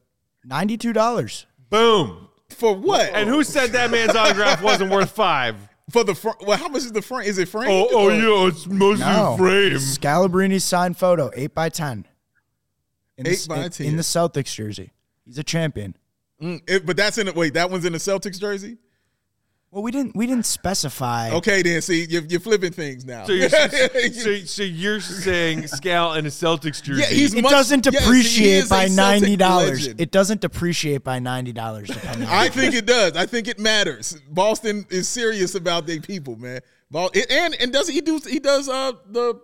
ninety two dollars.
Boom.
For what?
And who said that man's autograph wasn't worth five?
For the front? Well, how much is the front? Is it framed?
Oh, oh
or-
yeah, it's mostly
No.
frame.
Scalabrine's signed photo, eight by ten. In the,
Eight by
in-
10.
in the Celtics jersey. He's a champion.
Mm, it- but that's in the wait. That one's in the Celtics jersey.
Well, we didn't we didn't specify.
Okay, then see you're, you're flipping things now.
So you're, so, so you're saying Scal in a Celtics jersey?
Yeah, he's
It
much-
doesn't depreciate
is a
by ninety dollars. It doesn't depreciate by ninety dollars. Depending. on
I think it does. I think it matters. Boston is serious about their people, man. Ball, and and does he do he does uh the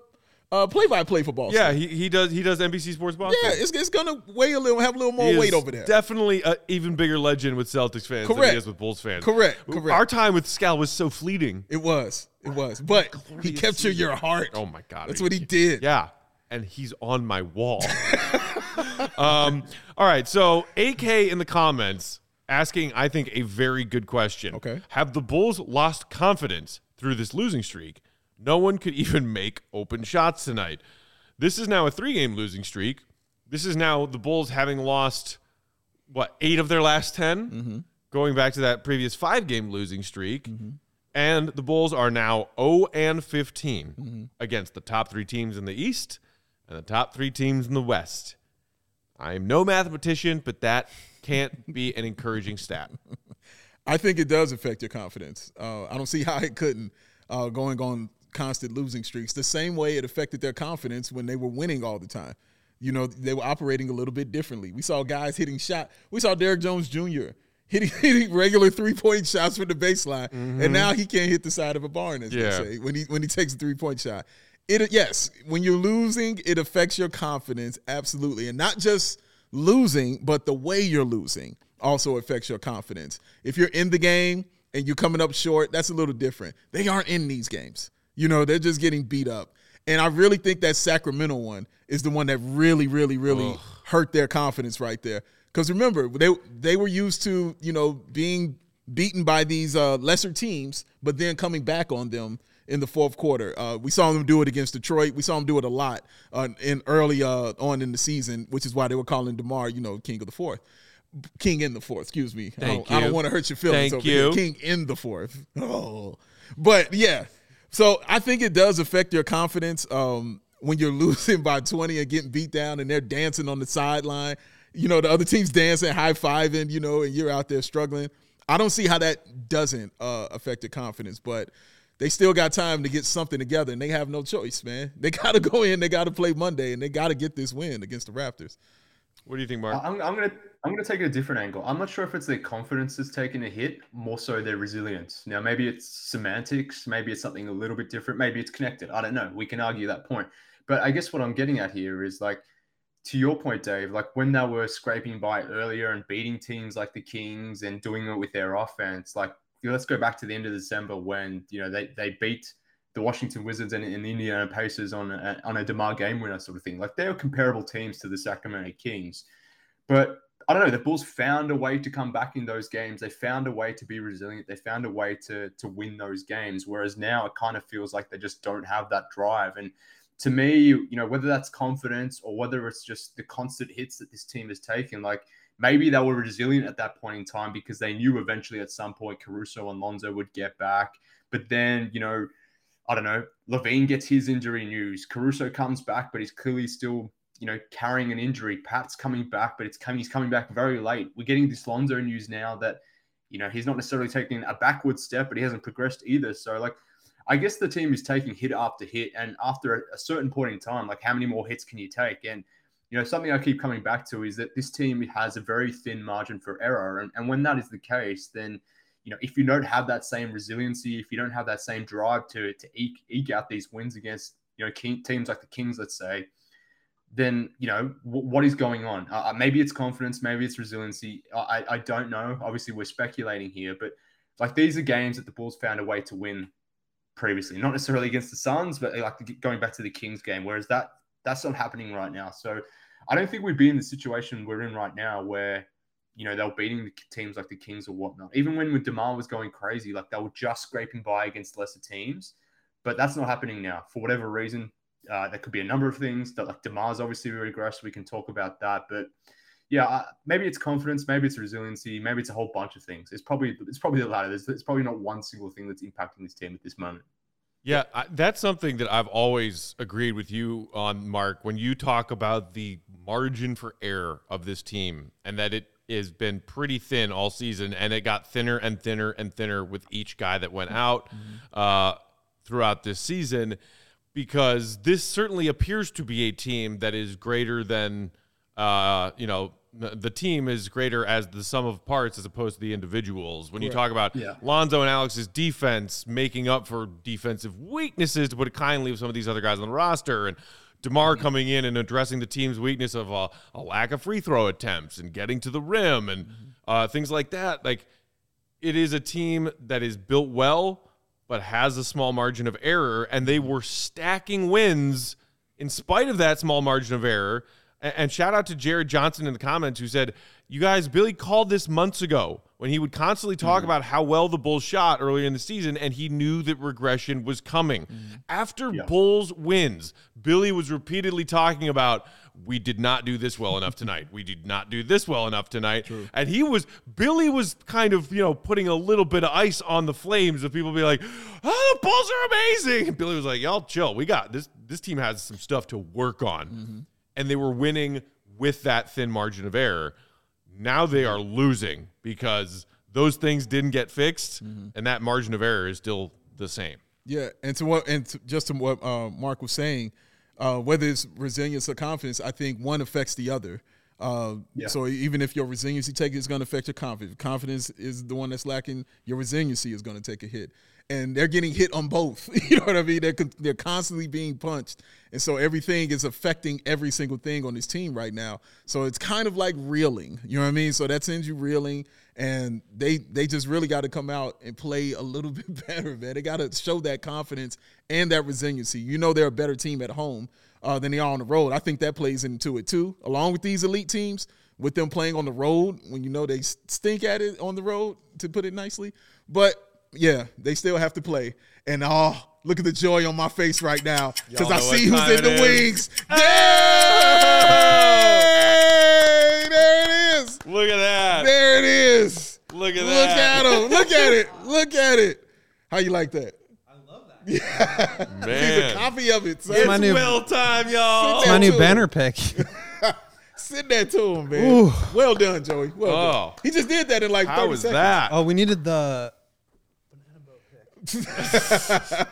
uh play by play for Boston?
yeah, he, he does. He does NBC Sports Boston.
yeah. It's, it's gonna weigh a little, have a little more
He
weight over there.
Definitely an even bigger legend with Celtics fans than
Correct.
he is with Bulls fans.
Correct, correct.
Our time with Scal was so fleeting.
it was, it was, but he captured
season.
your heart.
Oh my god,
That's what he did.
Yeah, and he's on my wall. um, all right, so AK in the comments asking, I think, a very good question.
Okay.
have the Bulls lost confidence through this losing streak? No one could even make open shots tonight. This is now a three-game losing streak. This is now the Bulls having lost what eight of their last 10
Mm-hmm.
going back to that previous five-game losing streak. And the Bulls are now 0 and 15
Mm-hmm.
against the top three teams in the East and the top three teams in the West. I am no mathematician, but that can't be an encouraging stat.
I think it does affect your confidence. Uh, I don't see how it couldn't uh, going on constant losing streaks. The same way it affected their confidence when they were winning all the time. You know, they were operating a little bit differently. We saw guys hitting shot. We saw Derrick Jones Jr. hitting, hitting regular three point shots from the baseline, and mm-hmm. now he can't hit the side of a barn, as
Yeah.
they say, when he when he takes a three point shot. It yes, when you're losing, it affects your confidence absolutely, and not just losing, but the way you're losing also affects your confidence. If you're in the game and you're coming up short, that's a little different. They aren't in these games. You know, they're just getting beat up. And I really think that Sacramento one is the one that really, really, really hurt their confidence right there. Because remember, they they were used to, you know, being beaten by these uh, lesser teams, but then coming back on them in the fourth quarter. Uh, we saw them do it against Detroit. We saw them do it a lot uh, in early uh, on in the season, which is why they were calling DeMar, you know, king of the fourth. King in the fourth, excuse me. I don't, don't want to hurt your feelings
Thank
over
you.
here. King in the fourth. Oh. But yeah. So I think it does affect your confidence um, when you're losing by 20 and getting beat down and they're dancing on the sideline. You know, the other team's dancing, high fiving, you know, and you're out there struggling. I don't see how that doesn't uh, affect your confidence, but they still got time to get something together and they have no choice, man. They got to go in, they got to play Monday, and they got to get this win against the Raptors.
What do you think, Mark?
I'm, I'm gonna I'm gonna take a different angle. I'm not sure if it's their confidence that's taken a hit, more so their resilience. Now maybe it's semantics, maybe it's something a little bit different, maybe it's connected. I don't know. We can argue that point. But I guess what I'm getting at here is like to your point, Dave, like when they were scraping by earlier and beating teams like the Kings and doing it with their offense, like let's go back to the end of December when you know they they beat the Washington Wizards and, and the Indiana Pacers on a, on a DeMar game winner sort of thing. Like they were comparable teams to the Sacramento Kings, but I don't know. The Bulls found a way to come back in those games. They found a way to be resilient. They found a way to to win those games. Whereas now it kind of feels like they just don't have that drive. And to me, you know, whether that's confidence or whether it's just the constant hits that this team has taken, like maybe they were resilient at that point in time because they knew eventually at some point Caruso and Lonzo would get back. But then, you know, I don't know, LaVine gets his injury news. Caruso comes back, but he's clearly still, you know, carrying an injury. Pat's coming back, but it's coming, he's coming back very late. We're getting this Lonzo news now that, you know, he's not necessarily taking a backward step, but he hasn't progressed either. So, like, I guess the team is taking hit after hit. And after a, certain point in time, like, how many more hits can you take? And, you know, something I keep coming back to is that this team has a very thin margin for error. And, and when that is the case, then, you know, if you don't have that same resiliency, if you don't have that same drive to to eke, eke out these wins against you know teams like the Kings, let's say, then you know w- what is going on. Uh, maybe it's confidence, maybe it's resiliency. I, I don't know. Obviously, we're speculating here, but like these are games that the Bulls found a way to win previously, not necessarily against the Suns, but like going back to the Kings game. Whereas that that's not happening right now. So I don't think we'd be in the situation we're in right now where you know, they were beating the teams like the Kings or whatnot. Even when DeMar was going crazy, like they were just scraping by against lesser teams. But that's not happening now for whatever reason. Uh, there could be a number of things that like DeMar's obviously regressed. We can talk about that, but yeah, uh, maybe it's confidence, maybe it's resiliency, maybe it's a whole bunch of things. It's probably it's probably the latter. There's, it's probably not one single thing that's impacting this team at this moment.
Yeah, I, that's something that I've always agreed with you on, Mark. When you talk about the margin for error of this team, and that it has been pretty thin all season, and it got thinner and thinner and thinner with each guy that went out uh, throughout this season, because this certainly appears to be a team that is greater than, uh, you know, the team is greater as the sum of parts as opposed to the individuals. When you talk about
Yeah.
Lonzo and Alex's defense making up for defensive weaknesses, to put it kindly, of some of these other guys on the roster, and DeMar coming in and addressing the team's weakness of a, a lack of free throw attempts and getting to the rim and uh, things like that. Like, it is a team that is built well, but has a small margin of error, and they were stacking wins in spite of that small margin of error. And shout out to Jared Johnson in the comments who said, You guys, Billy called this months ago when he would constantly talk mm. about how well the Bulls shot earlier in the season, and he knew that regression was coming. Mm. After Bulls wins, Billy was repeatedly talking about, we did not do this well enough tonight. We did not do this well enough tonight. And he was, Billy was kind of, you know, putting a little bit of ice on the flames of people be like, oh, the Bulls are amazing. And Billy was like, y'all chill. We got this. This team has some stuff to work on. And they were winning with that thin margin of error. Now they are losing because those things didn't get fixed, and that margin of error is still the same.
Yeah, and to what and to, just to what uh, Mark was saying, uh, whether it's resilience or confidence, I think one affects the other. Uh,
Yeah.
So even if your resiliency take is going to affect your confidence, confidence is the one that's lacking. Your resiliency is going to take a hit, and they're getting hit on both. you know what I mean? They're they're constantly being punched, and so everything is affecting every single thing on this team right now. So it's kind of like reeling. You know what I mean? So that sends you reeling, and they they just really got to come out and play a little bit better, man. They got to show that confidence and that resiliency. You know they're a better team at home uh, than they are on the road. I think that plays into it too, along with these elite teams. With them playing on the road, when you know they stink at it on the road, to put it nicely. But yeah, they still have to play. And oh, look at the joy on my face right now because I see who's in the
it is.
wings. Hey, there it is.
Look at that.
There it is.
Look at that.
Look at him. Look at it. Look at it. How you like that? I love that. Yeah.
Man.
He's a copy of it. son.
It's
my new-
will time, y'all.
Sit
My new
too.
banner pick.
Send that to him, man.
Ooh.
Well done, Joey. Well
Oh.
done. He just did that in like 30
How was
seconds.
that?
oh, we needed the.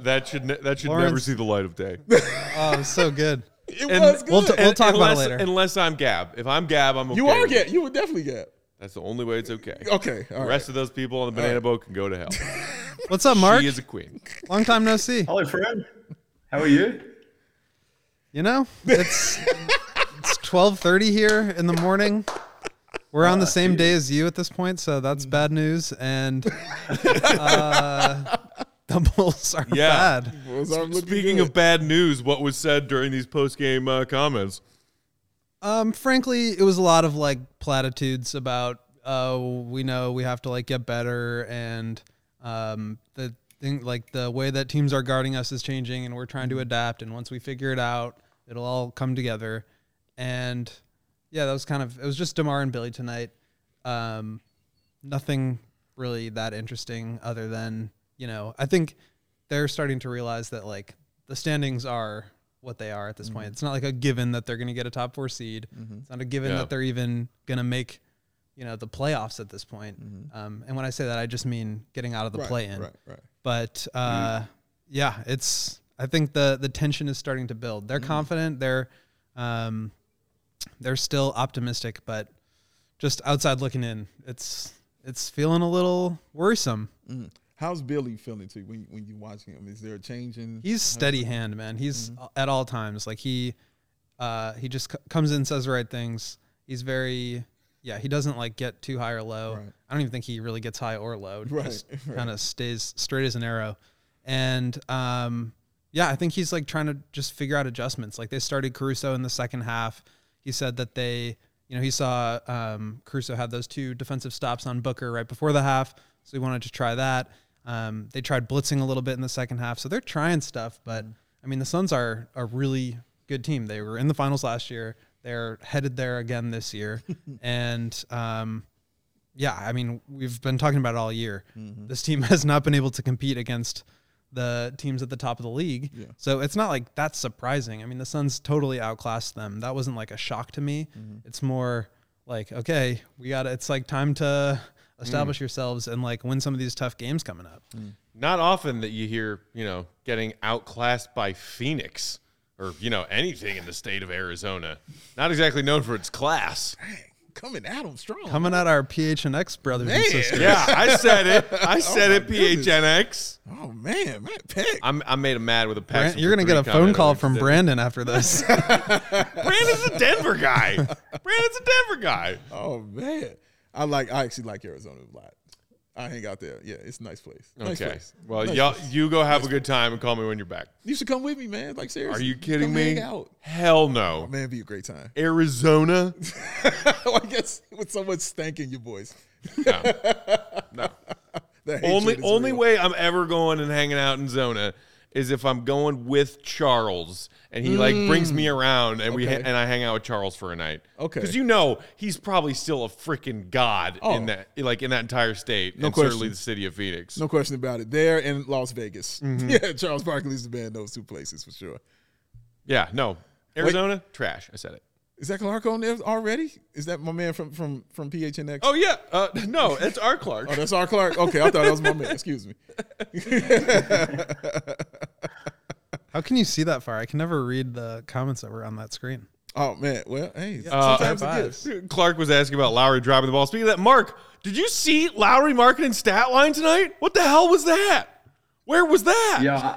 That should ne- that should never
Lawrence.
see the light of day.
Oh, it was so good.
It
And-
was good.
We'll t- we'll talk about it
unless,
later.
Unless I'm Gab. If I'm Gab, I'm okay.
you are
with it.
get. You were definitely get.
That's the only way it's okay.
Okay. All
The
right.
rest of those people on the banana boat can go to hell.
What's up, Mark?
She is a queen.
Long time no see.
Hello, friend. How are you?
You know, it's it's twelve thirty here in the morning. We're on the same day as you at this point, so that's bad news. And uh, the Bulls are
Yeah.
bad.
Bulls are looking
Speaking
good.
of bad news, what was said during these post game uh, comments?
Um, frankly, it was a lot of like platitudes about uh, we know we have to like get better, and um, the thing like the way that teams are guarding us is changing, and we're trying to adapt. And once we figure it out, it'll all come together. And yeah, that was kind of it was just DeMar and Billy tonight. Um, nothing really that interesting other than you know I think they're starting to realize that like the standings are what they are at this point. It's not like a given that they're going to get a top four seed. It's not a given
Yeah.
that they're even going to make you know the playoffs at this point. Um, and when I say that, I just mean getting out of the
right,
play in.
Right. Right.
But uh, yeah, it's I think the the tension is starting to build. They're confident. They're um, they're still optimistic, but just outside looking in, it's it's feeling a little worrisome.
How's Billy feeling too when when you watch him? Is there a change in?
He's steady hand, man. He's at all times like he uh, he just c- comes in, says the right things. He's very yeah. He doesn't like get too high or low.
Right.
I don't even think he really gets high or low.
Right,
Just
right.
kind of stays straight as an arrow. And um, yeah, I think he's like trying to just figure out adjustments. Like they started Caruso in the second half. He said that they you know, he saw um, Caruso had those two defensive stops on Booker right before the half, so he wanted to try that. Um, they tried blitzing a little bit in the second half, so they're trying stuff. But I mean, the Suns are a really good team. They were in the finals last year. They're headed there again this year, and um, yeah, I mean, we've been talking about it all year. This team has not been able to compete against the teams at the top of the league. So it's not like that's surprising. I mean, the Suns totally outclassed them. That wasn't like a shock to me. Mm-hmm. It's more like, okay, we got to it's like time to establish mm. yourselves and like win some of these tough games coming up. Mm.
Not often that you hear, you know, getting outclassed by Phoenix or, you know, anything in the state of Arizona. Not exactly known for its class.
Coming at him strong.
Coming at our PHNX brothers and sisters.
Yeah, I said it. I oh said
my
it,
goodness.
PHNX.
Oh man, man, Peck.
I'm, I made him mad with a
Bran-
pass.
you're gonna get a phone call from Brandon after this.
Brandon's a Denver guy. Brandon's a Denver guy.
Oh man, I like. I actually like Arizona a lot. I hang out there. Yeah, it's a nice place. Nice
Okay.
place.
Well,
Nice
y'all,
place.
you go have a good time and call me when you're back.
You should come with me, man. Like seriously.
Are you kidding
Come
me?
Hang out.
Hell
Oh,
no.
man, it'd be a great time.
Arizona?
I guess with so much stank in your voice.
No. No. Only only
real.
way I'm ever going and hanging out in Zona is if I'm going with Charles and he like brings me around and we ha-
Mm. Okay.
and I hang out with Charles for a night.
Okay.
Because you know he's probably still a freaking god
Oh.
in that like in that entire state and certainly
question.
the city of Phoenix.
No question about it. There in Las Vegas.
Mm-hmm.
Yeah, Charles Barkley's the band. Those two places for sure.
Yeah, no. Arizona, trash. I said it.
Is that Clark on there already? Is that my man from from from PHNX?
Oh yeah. Uh, no, it's our Clark.
Oh, that's our Clark. Okay, I thought that was my man. Excuse me.
How can you see that far? I can never read the comments that were on that screen.
Oh man. Well, hey,
Uh,
sometimes
high
it gives.
Clark was asking about Lauri dropping the ball. Speaking of that, Mark, did you see Lauri Markkanen stat line tonight? What the hell was that? Where was that?
Yeah,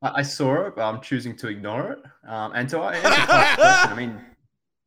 I, I saw it, but I'm choosing to ignore it. Um, and to answer Clark's question, I mean,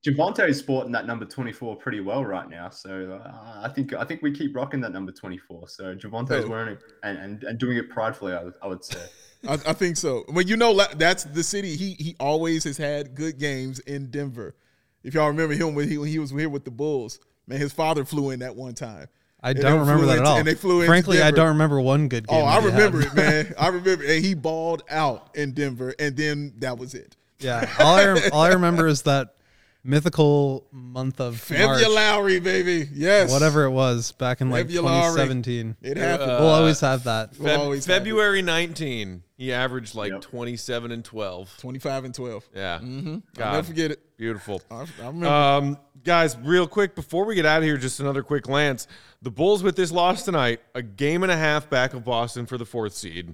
Javonte is sporting that number 24 pretty well right now. So uh, I think I think we keep rocking that number 24. So Javonte is
Oh.
wearing it and, and, and doing it pridefully, I would, I would say.
I, I think so. Well, you know, that's the city. He he always has had good games in Denver. If y'all remember him when he when he was here with the Bulls, man, his father flew in that one time.
I
And
don't remember
flew
that at all.
And they flew into
Frankly, I don't remember one good game.
Oh, I remember
had.
it, man. I remember, and he balled out in Denver, and then that was it.
Yeah, all I rem- all I remember is that mythical month of March,
February, baby. Yes,
whatever it was back in like
February.
2017.
It happened.
we'll always have that.
We'll
Feb-
always have.
February 19, he averaged like
Yep.
27 and 12.
Twenty-five and twelve.
Yeah.
Mm-hmm. I'll never forget it.
Beautiful.
I, I remember.
Um, guys, real quick before we get out of here, just another quick glance. The Bulls with this loss tonight, a game and a half back of Boston for the fourth seed.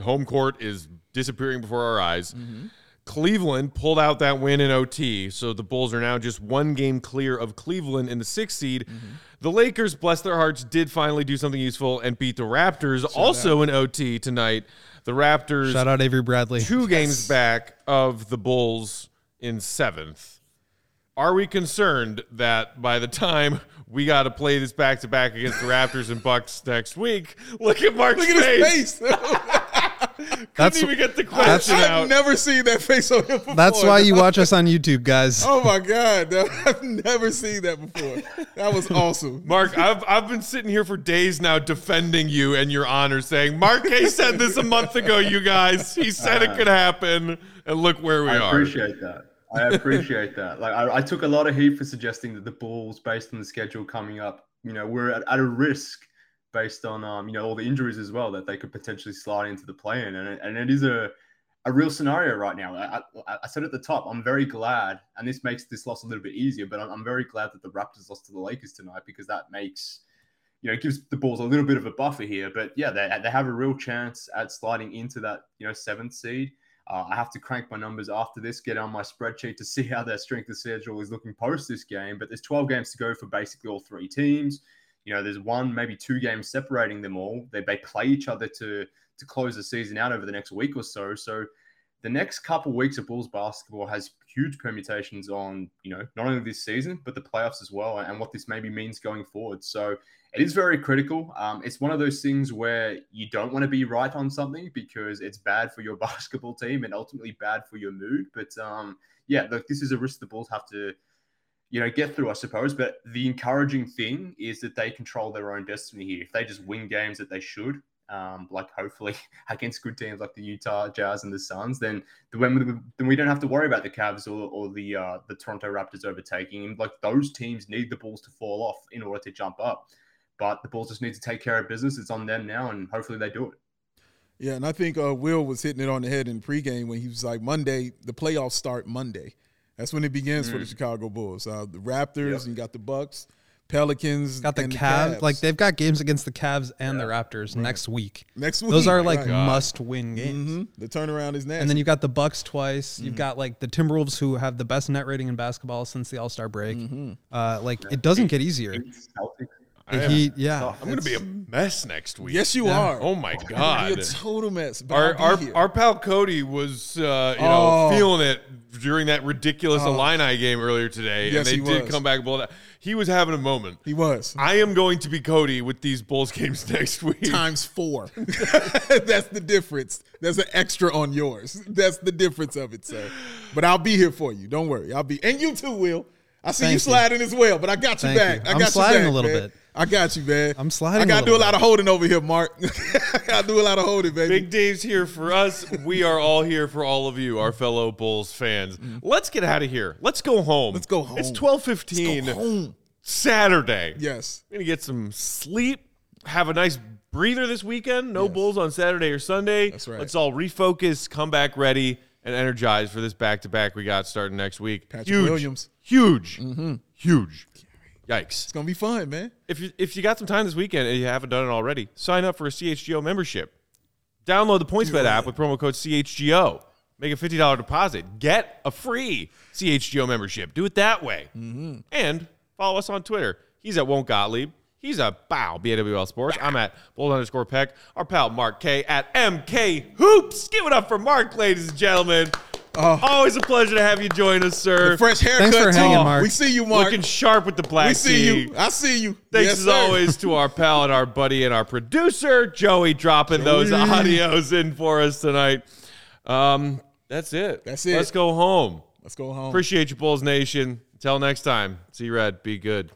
Home court is disappearing before our eyes. Cleveland pulled out that win in OT, so the Bulls are now just one game clear of Cleveland in the sixth seed. The Lakers, bless their hearts, did finally do something useful and beat the Raptors, also in OT tonight. The Raptors
Shout out Avery Bradley.
two games back of the Bulls in seventh. Are we concerned that by the time we got to play this back to back against the Raptors and Bucks next week, look at Mark's
Look at
face.
his face.
Couldn't
That's-
even get the question
I've
out.
never seen that face on him before.
That's why you watch us on YouTube, guys.
Oh my god, I've never seen that before. That was awesome.
Mark, I've, I've been sitting here for days now defending you and your honor, saying Mark K said this a month ago, you guys. He said it could happen, and look where we
I
are.
I appreciate that. I appreciate that. Like I, I took a lot of heat for suggesting that the Bulls, based on the schedule coming up, you know, we're at, at a risk based on um, you know, all the injuries as well that they could potentially slide into the play-in, and it, and it is a a real scenario right now. I, I, said at the top, I'm very glad, and this makes this loss a little bit easier. But I'm, I'm very glad that the Raptors lost to the Lakers tonight because that makes you know, gives the Bulls a little bit of a buffer here. But yeah, they, they have a real chance at sliding into that, you know, seventh seed. Uh, I have to crank my numbers after this, get on my spreadsheet to see how their strength of schedule is looking post this game. But there's 12 games to go for basically all three teams. You know, there's one, maybe two games separating them all. They, they play each other to to close the season out over the next week or so. So the next couple weeks of Bulls basketball has huge permutations on, you know, not only this season, but the playoffs as well, and what this maybe means going forward. So it is very critical. Um, it's one of those things where you don't want to be right on something because it's bad for your basketball team and ultimately bad for your mood. But um, yeah, look, this is a risk the Bulls have to, you know, get through, I suppose. But the encouraging thing is that they control their own destiny here. If they just win games that they should, um, like hopefully against good teams like the Utah Jazz and the Suns, then the when then we don't have to worry about the Cavs or, or the uh, the Toronto Raptors overtaking. And like those teams need the Bulls to fall off in order to jump up. But the Bulls just need to take care of business. It's on them now, and hopefully they do it.
Yeah, and I think uh, Will was hitting it on the head in pregame when he was like, Monday, the playoffs start Monday. That's when it begins for the Chicago Bulls. Uh, the Raptors, and you got the Bucks, Pelicans,
Got the
and
Cavs, like they've got games against the Cavs and the Raptors next week.
next week.
Those are like
right.
must-win games.
Mhm. The turnaround is next.
And then you've got the Bucks twice.
Mm-hmm.
You've got like the Timberwolves, who have the best net rating in basketball since the All Star break.
Mm-hmm.
Uh, like it doesn't get easier.
Celtics.
The Heat, yeah,
I'm going to be a mess next week.
yes, you
Yeah.
are.
Oh my
You're
god.
a total mess. But
Our
I'll be
our,
here.
our pal Cody was uh, you
Oh.
know feeling it during that ridiculous Illini game earlier today,
Yes,
and they
he
did
was.
come back and blow it out. He was having a moment.
he was.
I am going to be Cody with these Bulls games next week.
times four. That's the difference. There's an extra on yours. That's the difference of it, sir. But I'll be here for you. Don't worry. I'll be, and you too, Will. I see
Thank
you
you.
sliding as well, but I got you
Thank
back.
you.
I
I'm
got
sliding
you
a little
man.
bit.
I got you, man.
I'm sliding
I got to do
little
a lot
bit.
of holding over here, Mark. I do a lot of holding, baby.
Big Dave's here for us. We are all here for all of you, our fellow Bulls fans. Let's get out of here. Let's go home.
Mm-hmm. Let's go home.
It's
Let's
12:15
go home.
Saturday.
Yes.
We're gonna get some sleep, have a nice breather this weekend. No Bulls on Saturday or Sunday.
That's right.
Let's all refocus, come back ready, and energized for this back to back we got starting next week.
Patrick
huge,
Williams.
huge, huge. Yikes!
It's going to be fun, man.
If you if you got some time this weekend and you haven't done it already, sign up for a CHGO membership. Download the PointsBet app with promo code CHGO. Make a fifty dollar deposit. Get a free CHGO membership. Do it that way. Mm-hmm. And follow us on Twitter. He's at Won't Gottlieb. He's a Bow BAWL Sports. I'm at Bulls underscore Peck. Our pal Mark K at MK Hoops. Give it up for Mark, ladies and gentlemen. Always a pleasure to have you join us, sir.
The fresh haircut,
Thanks for
too.
hanging, Mark.
We see you, Mark.
Looking sharp with the black
we see
tee.
you. I see you.
Thanks
Yes,
as
sir.
always to our pal and our buddy and our producer, Joey, dropping those audios in for us tonight. Um, that's it.
That's it.
Let's go home.
Let's go home.
Appreciate you, Bulls Nation. Until next time, see you, Red. Be good.